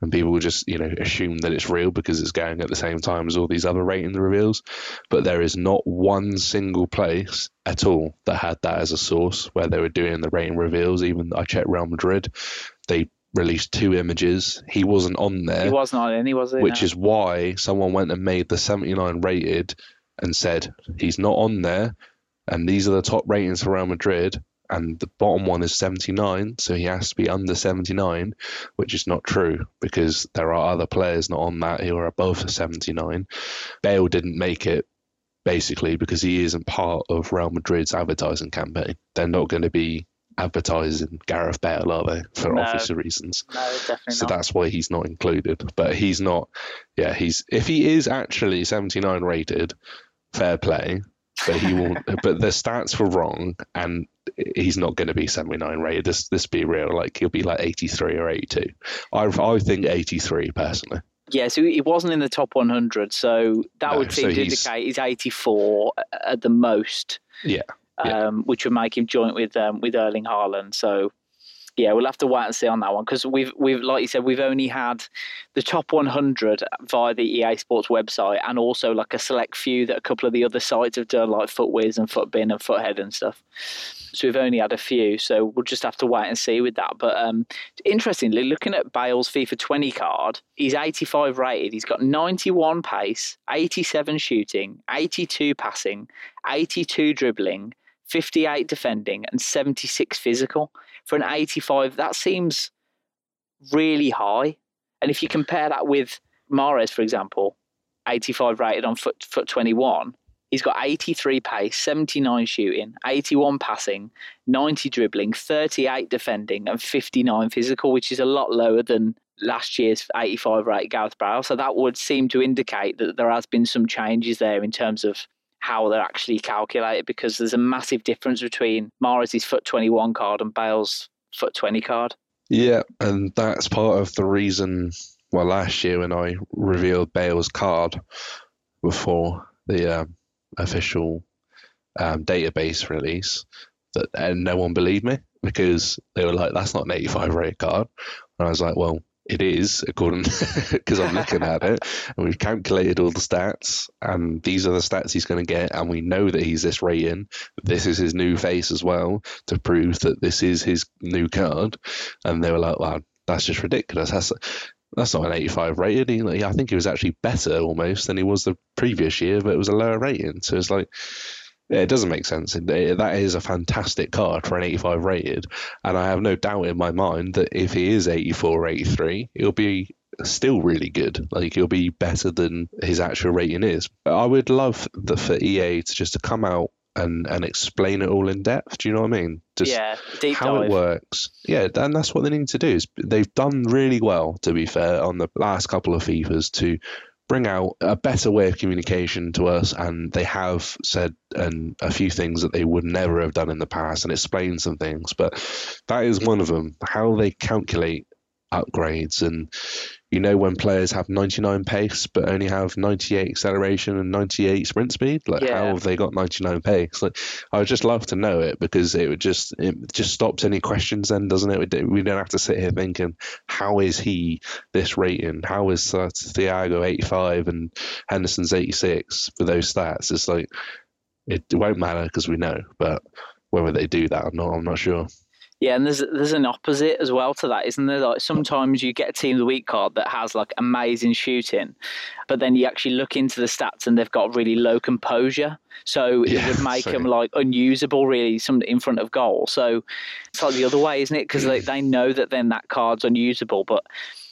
and people will just you know assume that it's real because it's going at the same time as all these other rating reveals. But there is not one single place at all that had that as a source where they were doing the rating reveals. Even I checked Real Madrid, they released two images. He wasn't on there.
He wasn't on any, was he?
Which
No.
is why someone went and made the 79 rated and said he's not on there. And these are the top ratings for Real Madrid. And the bottom one is 79. So he has to be under 79, which is not true because there are other players not on that who are above 79. Bale didn't make it basically because he isn't part of Real Madrid's advertising campaign. They're not going to be advertising Gareth Bale, are they, for
No.
obvious reasons?
No, definitely
So
not.
that's why he's not included. But he's not. Yeah, he's if he is actually 79 rated, fair play. But he won't. but the stats were wrong, and he's not going to be 79 rated. This this be real. Like he'll be like 83 or 82. I I think 83 personally.
Yeah, so he wasn't in the top 100, so that
No,
would seem
so
to
he's-
indicate he's 84 at the most.
Yeah, yeah.
Um, which would make him joint with um, with Erling Haaland. So yeah, we'll have to wait and see on that one because we've we've like you said we've only had the top 100 via the EA Sports website and also like a select few that a couple of the other sites have done like FUTWIZ and FUTBIN and FUTHEAD and stuff. So we've only had a few, so we'll just have to wait and see with that. But um, interestingly, looking at Bale's FIFA 20 card, he's 85 rated. He's got 91 pace, 87 shooting, 82 passing, 82 dribbling, 58 defending, and 76 physical. For an 85, that seems really high. And if you compare that with Mahrez, for example, 85 rated on FUT, FUT 21, he's got 83 pace, 79 shooting, 81 passing, 90 dribbling, 38 defending, and 59 physical, which is a lot lower than last year's 85 rate Gareth Bale. So that would seem to indicate that there has been some changes there in terms of how they're actually calculated because there's a massive difference between Mahrez' FUT 21 card and Bale's FUT 20 card.
Yeah, and that's part of the reason. Well, last year when I revealed Bale's card before the um, official um, database release, that and no one believed me because they were like, "That's not an 85 rate card," and I was like, "Well." It is according because I'm looking at it, and we've calculated all the stats, and these are the stats he's going to get, and we know that he's this rating. This is his new face as well to prove that this is his new card and they were like, "Wow, that's just ridiculous. That's that's not an 85 rated. He, like, I think he was actually better almost than he was the previous year, but it was a lower rating. So it's like, it doesn't make sense. That is a fantastic card for an 85 rated, and I have no doubt in my mind that if he is 84 or 83, he'll be still really good. Like he'll be better than his actual rating is. I would love the, for EA to just to come out and and explain it all in depth. Do you know what I mean? Just
yeah, deep
how
dive.
it works. Yeah, and that's what they need to do. Is they've done really well, to be fair, on the last couple of FIFAs to bring out a better way of communication to us, and they have said and a few things that they would never have done in the past, and explained some things. But that is one of them. How they calculate upgrades. And you know when players have 99 pace but only have 98 acceleration and 98 sprint speed like
Yeah.
how have they got 99 pace? Like I would just love to know it because it would just it just stops any questions then doesn't it? We don't- have to sit here thinking how is he this rating? How is uh, Thiago 85 and Henderson's 86 for those stats? It's like it, it won't matter because we know but whether they do that or not I'm not sure
Yeah, and there's there's an opposite as well to that, isn't there? Like sometimes you get a team of the week card that has like amazing shooting, but then you actually look into the stats and they've got really low composure. So it
Yeah,
would make
so-
them like unusable really some in front of goal. So it's like the other way, isn't it? Because they, they know that then that card's unusable, but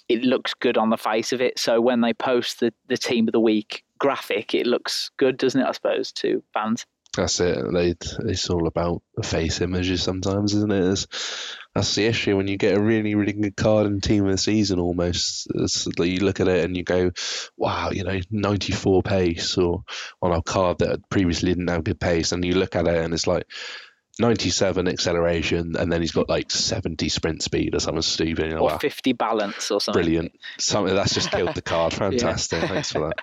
it looks good on the face of it. So when they post the, the team of the week graphic, it looks good, doesn't it, I suppose, to fans?
That's it. They, it's all about face images sometimes, isn't it? It's, that's the issue when you get a really, really good card in team of the season almost. It's, you look at it and you go, wow, you know, 94 pace or on a card that previously didn't have good pace. And you look at it and it's like 97 acceleration, and then he's got like 70 sprint speed or something stupid. You know,
or
wow,
50 balance or something.
brilliant. Something that's just killed the card. Fantastic. Thanks for that.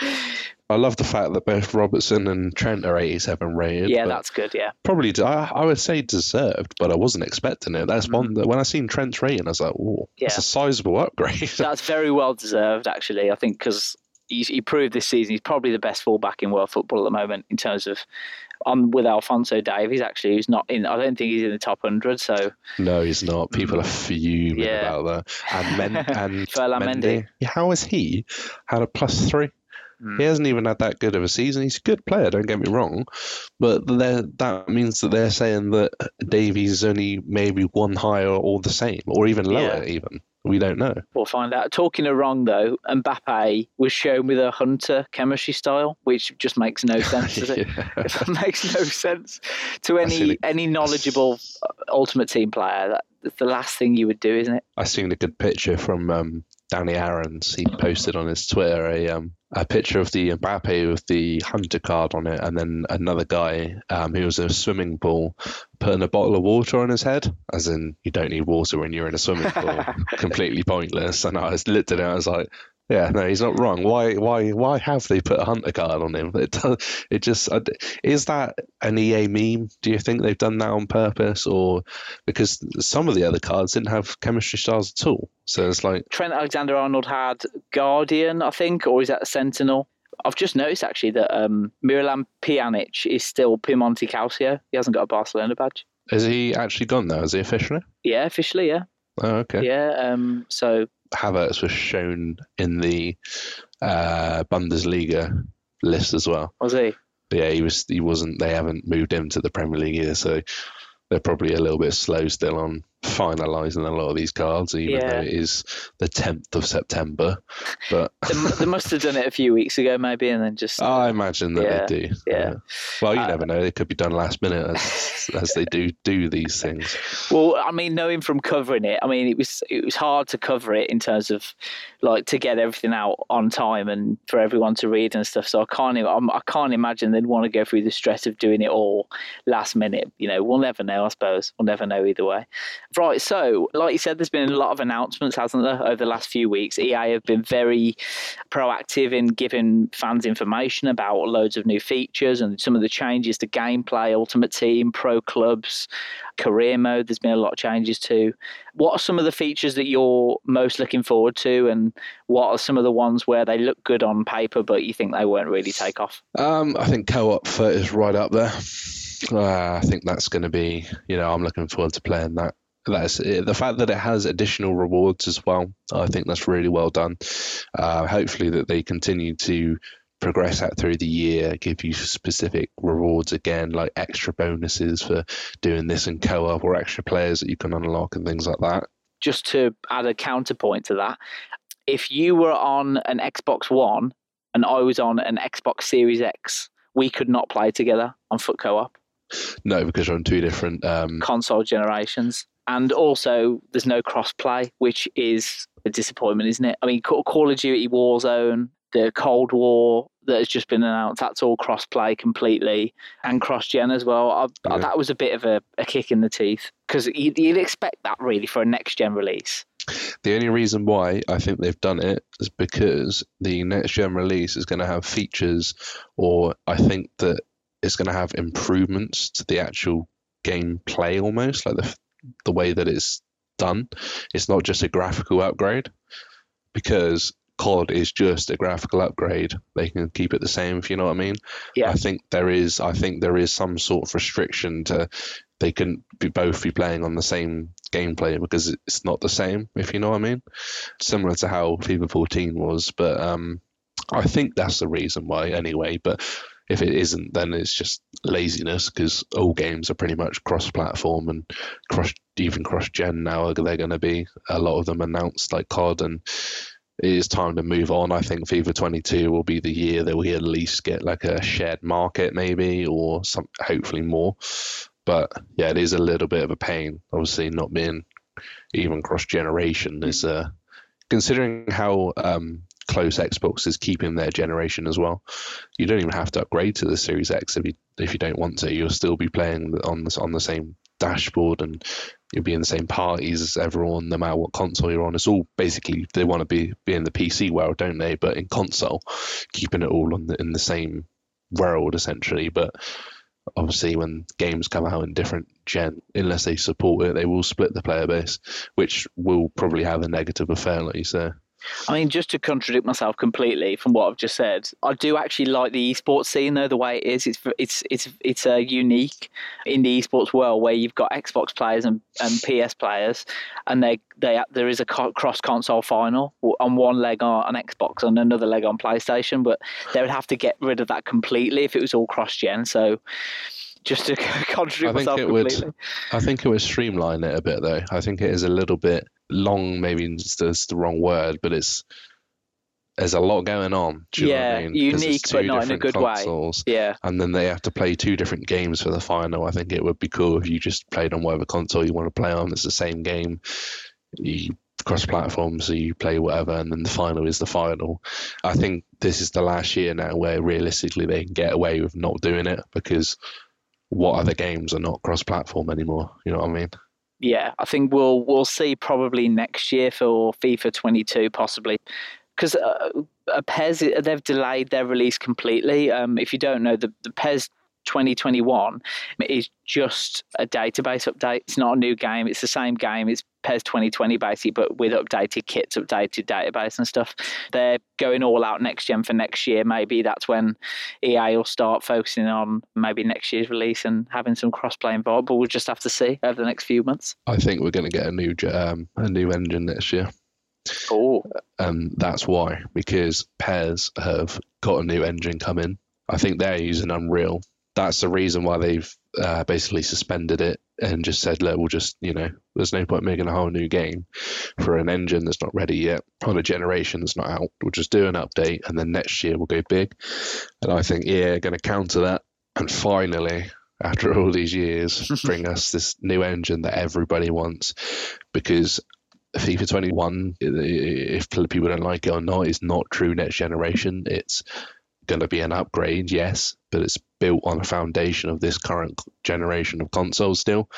I love the fact that both Robertson and Trent are 87 rated.
Yeah, that's good. Yeah.
probably I, I would say deserved, but I wasn't expecting it. That's one that when I seen Trent's rating, I was like, "Oh, that's
Mm.
A sizable upgrade."
That's very well deserved, actually. I think because he, he proved this season he's probably the best fullback in world football at the moment in terms of. On with Alphonso Davies, actually, who's not in. I don't think he's in the top hundred. So
no, he's not. People are fuming
Mm. Yeah.
about that. And Men and
Ferland Mendy.
How has he had a plus three?
Mm.
He hasn't even had that good of a season. He's a good player, don't get me wrong, but that means that they're saying that Davies is only maybe one higher or the same, or even lower.
Yeah.
Even we don't know.
We'll find out. Talking of wrong though, Mbappe was shown with a hunter chemistry style, which just makes no sense, does it? It makes no sense to any any knowledgeable ultimate team player. That, that's the last thing you would do, isn't it?
I seen a good picture from um, Danny Aarons. He posted on his Twitter a um, a picture of the Mbappe with the hunter card on it, and then another guy um, who was in a swimming pool putting a bottle of water on his head, as in you don't need water when you're in a swimming pool. Completely pointless. And I just looked at it, and I was like. Yeah, no, he's not wrong. Why, why, why have they put a hunter card on him? It, does, it just is that an EA meme? Do you think they've done that on purpose, or because some of the other cards didn't have chemistry stars at all? So it's like,
Trent Alexander Arnold had Guardian, I think, or is that Sentinel? I've just noticed actually that um, Miralem Pjanic is still Piemonte Calcio. He hasn't got a Barcelona badge.
is he actually gone now? Is he officially?
Yeah, officially, yeah,
Oh, okay.
yeah. Um, so
Havertz was shown in the uh, Bundesliga list as well.
was he?
But yeah, he was. He wasn't. They haven't moved him to the Premier League either, so they're probably a little bit slow still on finalising a lot of these cards, even
Yeah.
though it is the tenth of September. But
They, they must have done it a few weeks ago, maybe, and then just
I imagine that
Yeah,
they do.
yeah.
Well, you
Uh,
never know. It could be done last minute, as, as they do do these things.
Well, I mean, knowing from covering it, I mean, it was it was hard to cover it in terms of like to get everything out on time and for everyone to read and stuff. So I can't I'm, I can't imagine they'd want to go through the stress of doing it all last minute. You know, we'll never know. I suppose we'll never know either way. Right. So, like you said, there's been a lot of announcements, hasn't there, over the last few weeks? EA have been very proactive in giving fans information about loads of new features and some of the changes to gameplay, Ultimate Team, Pro Clubs, career mode. There's been a lot of changes too. What are some of the features that you're most looking forward to, and what are some of the ones where they look good on paper but you think they won't really take off?
Um, I think co-op is right up there. Uh, I think that's going to be, you know, I'm looking forward to playing that. That's the fact that it has additional rewards as well. I think that's really well done. Uh, hopefully that they continue to progress that through the year, give you specific rewards again, like extra bonuses for doing this in co-op or extra players that you can unlock and things like that.
Just to add a counterpoint to that, if you were on an Xbox One and I was on an Xbox Series X, we could not play together on FUT Co-op.
No, because you're on two different. Um,
console generations. And also, there's no cross play, which is a disappointment, isn't it? I mean, Ca- Call of Duty Warzone, the Cold War that has just been announced, that's all cross play completely and cross gen as well. I,
Yeah.
That was a bit of a, a kick in the teeth because you'd, you'd expect that really for a next gen release.
The only reason why I think they've done it is because the next gen release is going to have features, or I think that it's going to have improvements to the actual gameplay almost, like the the way that it's done. It's not just a graphical upgrade, because COD is just a graphical upgrade. They can keep it the same, if you know what I mean.
Yeah.
I think there is. I think there is some sort of restriction to. They can be both be playing on the same gameplay because it's not the same, if you know what I mean. Similar to how FIFA 14 was, but um, I think that's the reason why anyway. But if it isn't, then it's just laziness because all games are pretty much cross-platform and cross, even cross-gen now. They're going to be a lot of them announced like COD, and it is time to move on. I think FIFA 22 will be the year that we at least get like a shared market, maybe, or some hopefully more. But yeah, it is a little bit of a pain. Obviously, not being even cross generation is uh, considering how um, close Xboxes keeping their generation as well. You don't even have to upgrade to the Series X if you if you don't want to. You'll still be playing on the, on the same dashboard and you'll be in the same parties as everyone, no matter what console you're on. It's all basically they want to be be in the PC world, don't they? But in console, keeping it all on the, in the same world essentially. But obviously, when games come out in different gen, unless they support it, they will split the player base, which will probably have a negative effect, like you say.
I mean, just to contradict myself completely from what I've just said, I do actually like the esports scene though. The way it is, it's it's it's it's a uh, unique in the esports world where you've got Xbox players and, and PS players, and they they there is a cross console final on one leg on, on Xbox and another leg on PlayStation, but they would have to get rid of that completely if it was all cross gen. So just to contradict myself completely.
Would, I think it would streamline it a bit, though. I think it is a little bit long. Maybe it's the wrong word, but it's there's a lot going on.
yeah, I mean? unique, but not in a good
consoles,
way. Yeah,
and then they have to play two different games for the final. I think it would be cool if you just played on whatever console you want to play on. It's the same game. You cross platform, so you play whatever, and then the final is the final. I think this is the last year now where realistically they can get away with not doing it because what other games are not cross-platform anymore? You know what I mean?
Yeah, I think we'll we'll see probably next year for FIFA 22 possibly because uh, PES they've delayed their release completely. Um, if you don't know, the the PES 2021 is just a database update. It's not a new game. It's the same game. It's PES 2020 basically, but with updated kits, updated database and stuff. They're going all out next gen for next year. Maybe that's when EA will start focusing on maybe next year's release and having some crossplay involved. But we'll just have to see over the next few months.
I think we're going to get a new um, a new engine next year.
Oh,
and that's why because PES have got a new engine coming. I think they're using Unreal that's the reason why they've uh, basically suspended it and just said, look, we'll just, you know, there's no point making a whole new game for an engine that's not ready yet, on a generation that's not out. We'll just do an update and then next year we'll go big. And I think, yeah, going to counter that. And finally, after all these years, bring us this new engine that everybody wants because FIFA 21, if people don't like it or not, is not true next generation. It's going to be an upgrade, yes, but it's built on a foundation of this current generation of consoles still,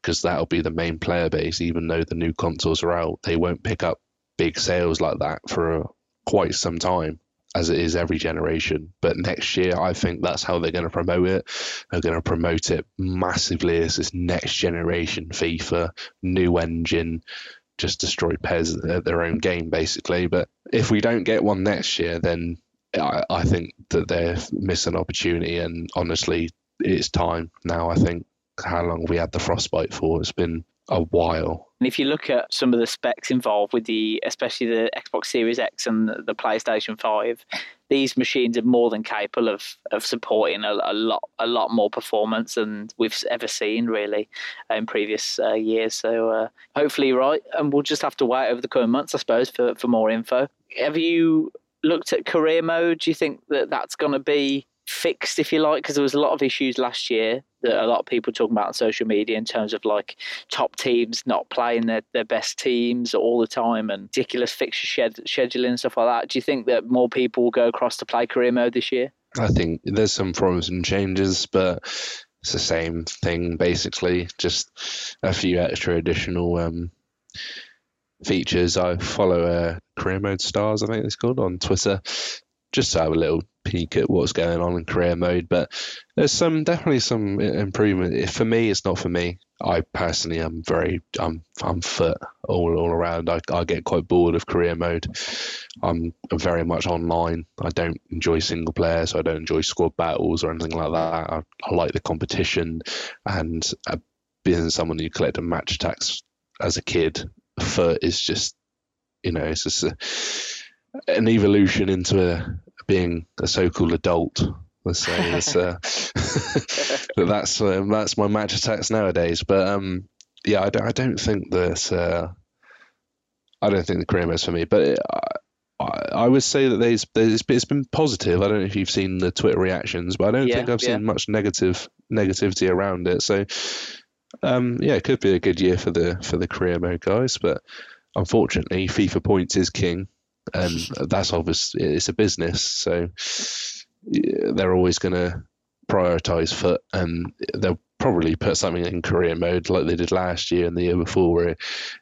because that'll be the main player base. Even though the new consoles are out, they won't pick up big sales like that for uh, quite some time, as it is every generation. But next year, I think that's how they're going to promote it. They're going to promote it massively as this next generation FIFA, new engine. Just destroy PES at their own game, basically. But if we don't get one next year, then I, I think that they're missing opportunity, and honestly, it's time now. I think how long we had the frostbite for? It's been a while.
And if you look at some of the specs involved with the, especially the Xbox Series X and the, the PlayStation Five, these machines are more than capable of of supporting a, a lot a lot more performance than we've ever seen really in previous uh, years. So uh, hopefully, right, and we'll just have to wait over the coming months, I suppose, for for more info. Have you looked at career mode? Do you think that that's going to be fixed, if you like? Because there was a lot of issues last year that a lot of people talking about on social media in terms of like top teams not playing their, their best teams all the time and ridiculous fixture shed, scheduling and stuff like that. Do you think that more people will go across to play career mode this year?
I think there's some promising changes, but it's the same thing basically, just a few extra additional um, features. I follow uh, Career Mode Stars, I think it's called, on Twitter, just to have a little peek at what's going on in career mode. But there's some definitely some improvement. For me, it's not for me. I personally am very I'm I'm FUT all all around. I, I get quite bored of career mode. I'm very much online. I don't enjoy single player, so I don't enjoy squad battles or anything like that. I, I like the competition, and uh, being someone who collected Match Attax as a kid, FUT is just you know it's just a, an evolution into a, being a so-called adult. Let's say it's, uh, that's uh, that's my Match Attax nowadays. But um, yeah, I don't, I don't think that uh, I don't think the career mode's for me. But it, I, I would say that there's, there's it's been positive. I don't know if you've seen the Twitter reactions, but I don't yeah, think I've yeah. seen much negative negativity around it. So um, yeah, it could be a good year for the for the career mode guys, but unfortunately, FIFA points is king. and that's obvious. It's a business, so they're always going to prioritize FUT, and they'll probably put something in career mode like they did last year and the year before, where it,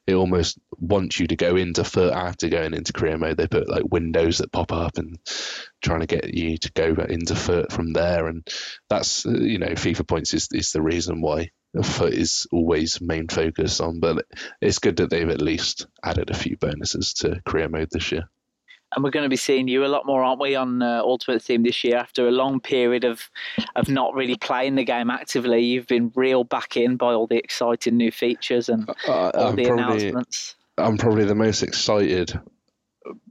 it almost wants you to go into FUT after going into career mode. They put like windows that pop up and trying to get you to go into FUT from there, and that's you know FIFA points is is the reason why FUT is always main focus on. But it's good that they've at least added a few bonuses to career mode this year
and we're going to be seeing you a lot more, aren't we, on uh, Ultimate Team this year? After a long period of of not really playing the game actively, you've been reeled back in by all the exciting new features and uh, all I'm the probably, announcements.
I'm probably the most excited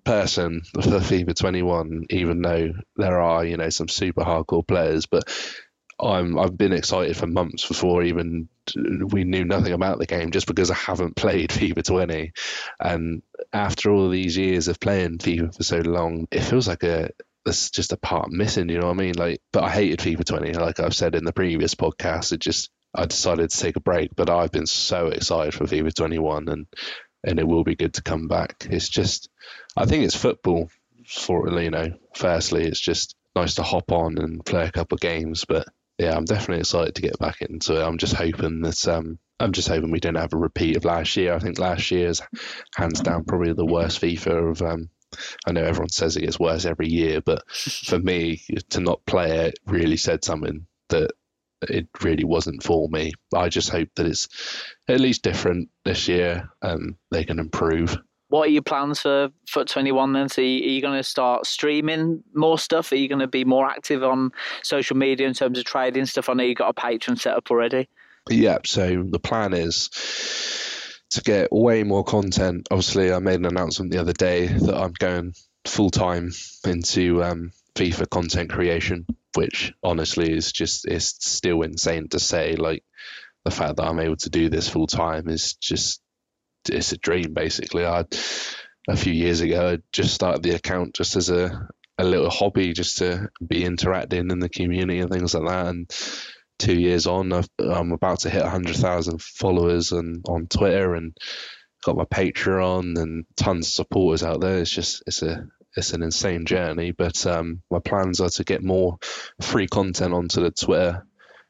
person for FIFA 21, even though there are you know some super hardcore players, but I'm I've been excited for months before even we knew nothing about the game just because I haven't played FIFA 20 and after all these years of playing FIFA for so long it feels like a there's just a part missing you know what I mean? Like but I hated FIFA 20 like I've said in the previous podcast it just I decided to take a break but I've been so excited for FIFA 21 and and it will be good to come back. It's just I think it's football for you know firstly it's just nice to hop on and play a couple of games but yeah, I'm definitely excited to get back into it. I'm just hoping that um, I'm just hoping we don't have a repeat of last year. I think last year's hands down probably the worst FIFA of. Um, I know everyone says it gets worse every year, but for me to not play it really said something that it really wasn't for me. I just hope that it's at least different this year and they can improve
what are your plans for FUT 21 then? So, are you going to start streaming more stuff? Are you going to be more active on social media in terms of trading stuff? I know you've got a Patreon set up already.
Yeah, so the plan is to get way more content. Obviously, I made an announcement the other day that I'm going full time into um, FIFA content creation, which honestly is just is still insane to say. Like the fact that I'm able to do this full time is just it's a dream basically. I a few years ago I just started the account just as a a little hobby, just to be interacting in the community and things like that. And two years on, i am about to hit hundred thousand followers and on Twitter and got my Patreon and tons of supporters out there. It's just it's a it's an insane journey. But um, my plans are to get more free content onto the Twitter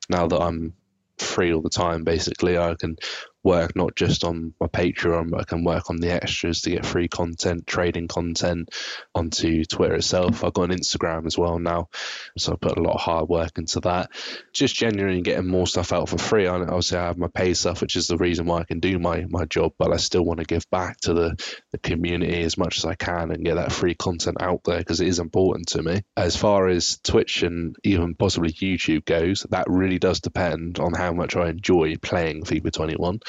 now that I'm free all the time. Basically, I can work not just on my Patreon, but I can work on the extras to get free content, trading content onto Twitter itself. I've got an Instagram as well now, so I put a lot of hard work into that. Just genuinely getting more stuff out for free. I obviously I have my pay stuff, which is the reason why I can do my my job, but I still want to give back to the the community as much as I can and get that free content out there because it is important to me. As far as Twitch and even possibly YouTube goes, that really does depend on how much I enjoy playing FIFA 21.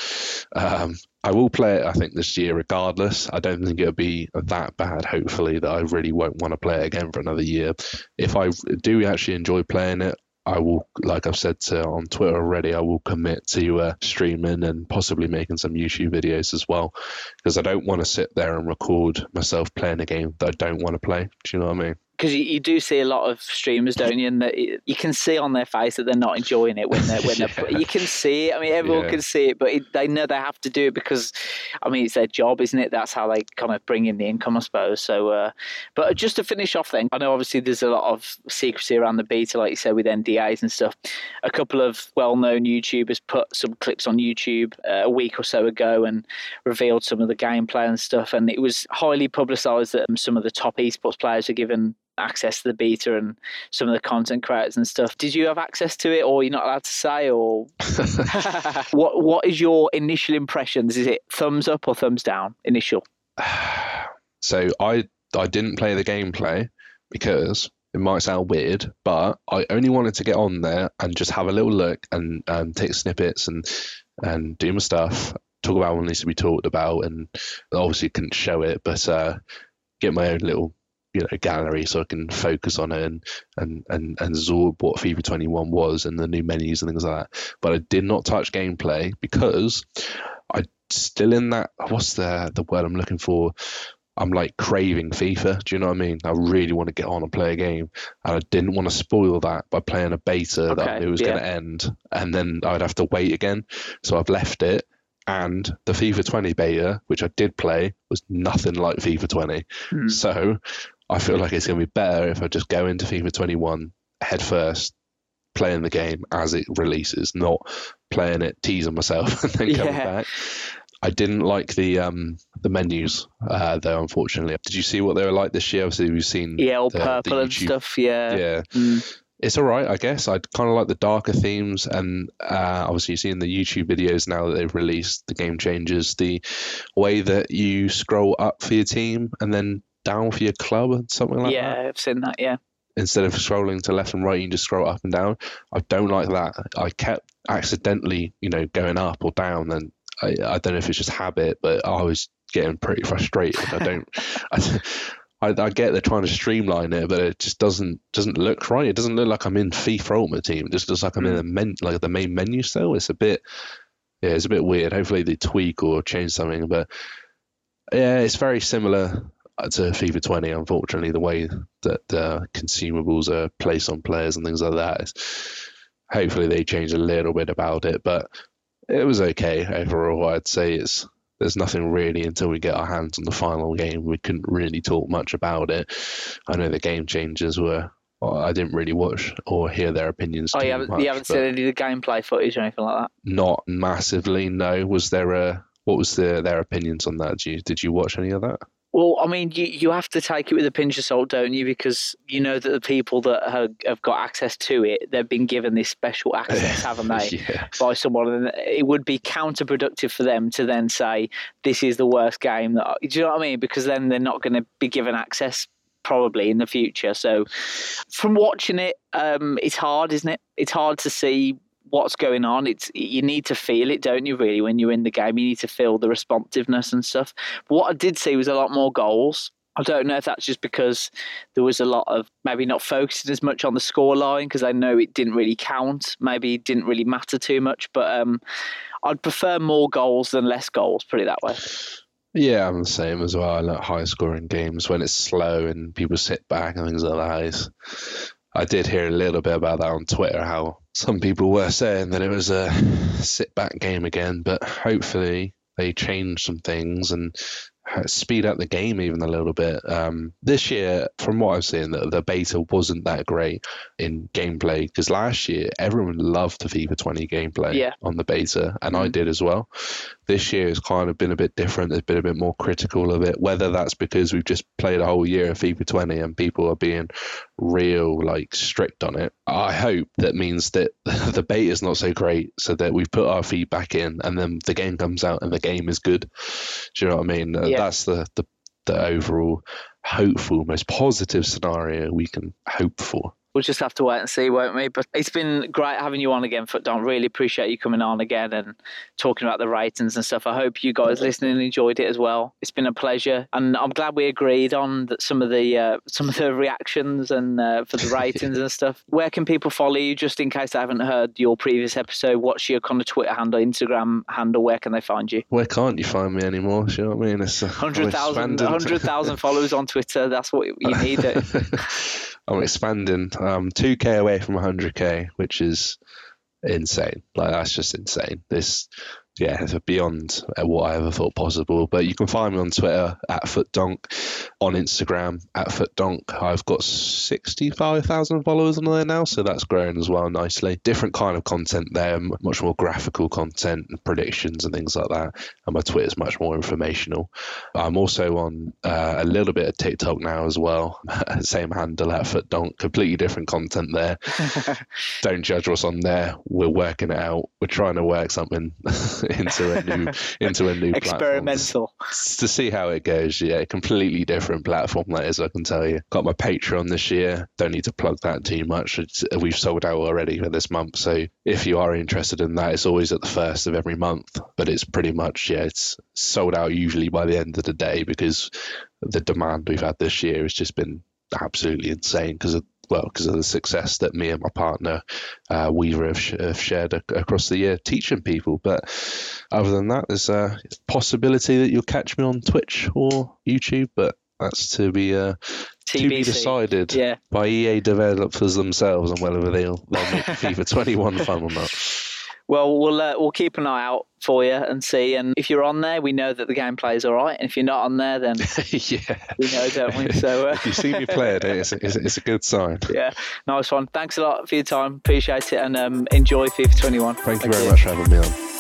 Um, I will play it, I think, this year regardless. I don't think it'll be that bad, hopefully, that I really won't want to play it again for another year. If I do actually enjoy playing it, I will, like I've said to, on Twitter already, I will commit to uh, streaming and possibly making some YouTube videos as well, because I don't want to sit there and record myself playing a game that I don't want to play. Do you know what I mean?
Because you, you, do see a lot of streamers, don't you? And that you can see on their face that they're not enjoying it when they're when yeah. they're. You can see it. I mean, everyone yeah. can see it, but it, they know they have to do it because, I mean, it's their job, isn't it? That's how they kind of bring in the income, I suppose. So, uh, but just to finish off, then I know obviously there's a lot of secrecy around the beta, like you said, with NDAs and stuff. A couple of well-known YouTubers put some clips on YouTube uh, a week or so ago and revealed some of the gameplay and stuff, and it was highly publicised that some of the top esports players are given access to the beta and some of the content creators and stuff. Did you have access to it, or you're not allowed to say, or what? What is your initial impressions? Is it thumbs up or thumbs down? Initial.
So I I didn't play the gameplay because it might sound weird, but I only wanted to get on there and just have a little look and um, take snippets and and do my stuff. Talk about what needs to be talked about, and obviously couldn't show it, but uh, get my own little you know gallery so I can focus on it and and and, and absorb what FIFA 21 was and the new menus and things like that. But I did not touch gameplay because I still in that what's the the word I'm looking for. I'm like craving FIFA. Do you know what I mean? I really want to get on and play a game, and I didn't want to spoil that by playing a beta okay, that it was yeah. going to end, and then I'd have to wait again. So I've left it, and the FIFA 20 beta, which I did play, was nothing like FIFA 20.
Hmm.
So I feel like it's going to be better if I just go into FIFA 21 head first, playing the game as it releases, not playing it, teasing myself, and then coming
Yeah.
back. I didn't like the um the menus uh, though. Unfortunately, did you see what they were like this year? Obviously, we've seen
Yeah, all
the- the
purple and stuff. Yeah.
Yeah,
Mm.
it's all right, I guess. I kind of like the darker themes, and uh, obviously, you've seen the YouTube videos now that they've released. The game changes the way that you scroll up for your team and then down for your club and something like
yeah,
that.
Yeah, I've seen that. Yeah.
Instead of scrolling to left and right, you can just scroll up and down. I don't like that. I kept accidentally, you know, going up or down, and I, I don't know if it's just habit, but I was getting pretty frustrated. I don't. I, I, I get they're trying to streamline it, but it just doesn't doesn't look right. It doesn't look like I'm in FIFA Ultimate Team. It just looks like I'm in hmm. the men like the main menu still. It's a bit yeah, it's a bit weird. Hopefully they tweak or change something, but yeah, it's very similar Uh, to FIFA 20. Unfortunately, the way that the consumables are placed on players and things like that. Is, hopefully they change a little bit about it, but it was okay overall. I'd say it's there's nothing really until we get our hands on the final game. We couldn't really talk much about it. I know the game changers were. Well, I didn't really watch or hear their opinions.
Oh, you haven't,
much,
you haven't seen any of the gameplay footage or anything like that?
Not massively. No. Was there a? What was the, their opinions on that? Did you did you watch any of that?
Well, I mean, you, you have to take it with a pinch of salt, don't you? Because you know that the people that have, have got access to it, they've been given this special access, haven't they?
yeah.
by someone, and it would be counterproductive for them to then say this is the worst game. That do you know what I mean? Because then they're not going to be given access probably in the future. So, from watching it, um, it's hard, isn't it? It's hard to see what's going on. It's you need to feel it, don't you? Really, when you're in the game, you need to feel the responsiveness and stuff. What I did see was a lot more goals. I don't know if that's just because there was a lot of maybe not focusing as much on the score line because I know it didn't really count. Maybe it didn't really matter too much. But um, I'd prefer more goals than less goals. Put it that way.
Yeah, I'm the same as well. I like high scoring games when it's slow and people sit back and things like that. It's, I did hear a little bit about that on Twitter, how some people were saying that it was a sit back game again, but hopefully they change some things and speed up the game even a little bit. Um, this year, from what I've seen, the, the beta wasn't that great in gameplay because last year everyone loved the FIFA 20 gameplay
Yeah.
on the beta, and I
Mhm.
did as well. This year has kind of been a bit different. There's been a bit more critical of it. Whether that's because we've just played a whole year of FIFA 20 and people are being real like strict on it. I hope that means that the beta is not so great, so that we've put our feedback in, and then the game comes out and the game is good. Do you know what I mean?
Yeah.
That's the, the the overall hopeful, most positive scenario we can hope for.
We'll just have to wait and see, won't we? But it's been great having you on again, FUTDonk. Really appreciate you coming on again and talking about the ratings and stuff. I hope you guys listening enjoyed it as well. It's been a pleasure, and I'm glad we agreed on that some of the uh, some of the reactions and uh, for the ratings and stuff. Where can people follow you? Just in case I haven't heard your previous episode, what's your kind of Twitter handle, Instagram handle? Where can they find you?
Where can't you find me anymore? You know what I mean? It's uh, I'm
100,000
expanding.
100,000 followers on Twitter. That's what you need.
I'm expanding. Um, 2k away from 100k, which is insane. Like that's just insane. This, yeah, it's beyond uh, what I ever thought possible. But you can find me on Twitter at FUTDonk, on Instagram at FUTDonk. I've got 65,000 followers on there now, so that's growing as well nicely. Different kind of content there, much more graphical content and predictions and things like that. And my Twitter is much more informational. I'm also on uh, a little bit of TikTok now as well. Same handle at FUTDonk. Completely different content there. Don't judge what's on there. We're working it out. We're trying to work something into a new into a new
Experimental.
to see how it goes. Yeah, completely different platform that is. I can tell you. Got my Patreon this year. Don't need to plug that too much. It's, uh, we've sold out already for this month. So if you are interested in that, it's always at the first of every month. But it's pretty much yeah, it's sold out usually by the end of the day because the demand we've had this year has just been absolutely insane because of well because of the success that me and my partner uh, Weaver have, sh- have shared ac- across the year teaching people. But other than that, there's a possibility that you'll catch me on Twitch or YouTube, but that's to be uh, to be decided
Yeah.
by EA developers themselves on whether they'll they'll make FIFA 21 fun or not.
Well, we'll uh, we'll keep an eye out for you and see. And if you're on there, we know that the gameplay is all right. And if you're not on there, then
yeah,
we know, don't we? So uh,
if you see me play it, it's, it's, it's, a good sign.
Yeah, nice one. Thanks a lot for your time. Appreciate it, and um, enjoy FIFA 21.
Thank, Thank you very you. much for having me on.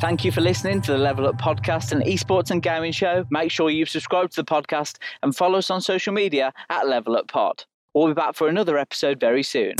Thank you for listening to the Level Up podcast and esports and gaming show. Make sure you subscribe to the podcast and follow us on social media at Level Up Pod. We'll be back for another episode very soon.